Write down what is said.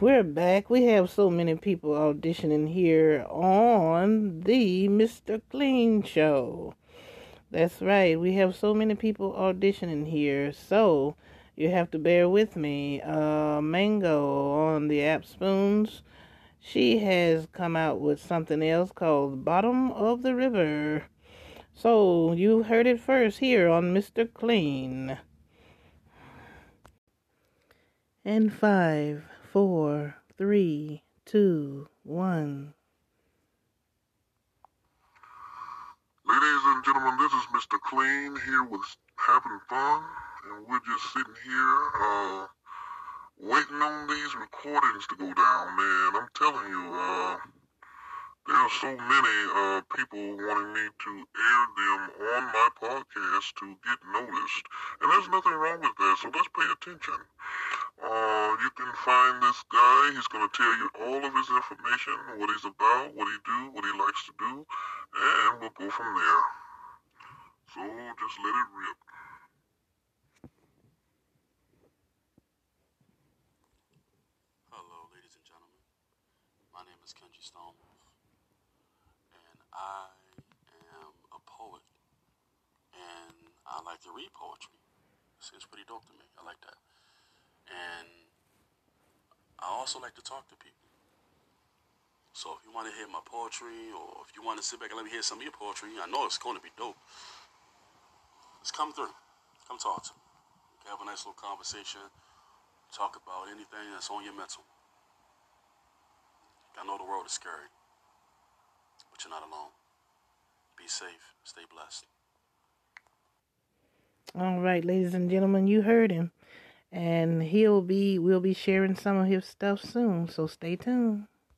we're back. We have so many people auditioning here on the Mr. Clean Show. That's right. We have so many people auditioning here. So you have to bear with me. Uh, Mango on the App Spoons. She has come out with something else called Bottom of the River. So you heard it first here on Mr. Clean. And five, four, three, two, one. Ladies and gentlemen, this is Mr. Clean here with Having Fun, and we're just sitting here, uh, waiting on these recordings to go down, man. I'm telling you, uh, there are so many, uh, people wanting me to air them on my podcast to get noticed, and there's nothing wrong with that, so let's pay attention. Uh, you can find this guy, he's gonna tell you all of his information, what he's about, what he do, what he likes to do, and we'll go from there. So just let it rip. Hello, ladies and gentlemen. My name is Kenji Stone, and I am a poet, and I like to read poetry. It's, it's pretty dope to me. I like that, and I also like to talk to people. So if you want to hear my poetry, or if you want to sit back and let me hear some of your poetry, I know it's going to be dope. Just come through, come talk to me. Have a nice little conversation talk about anything that's on your mental. I know the world is scary, but you're not alone. Be safe, stay blessed. All right, ladies and gentlemen, you heard him. And he'll be we'll be sharing some of his stuff soon, so stay tuned.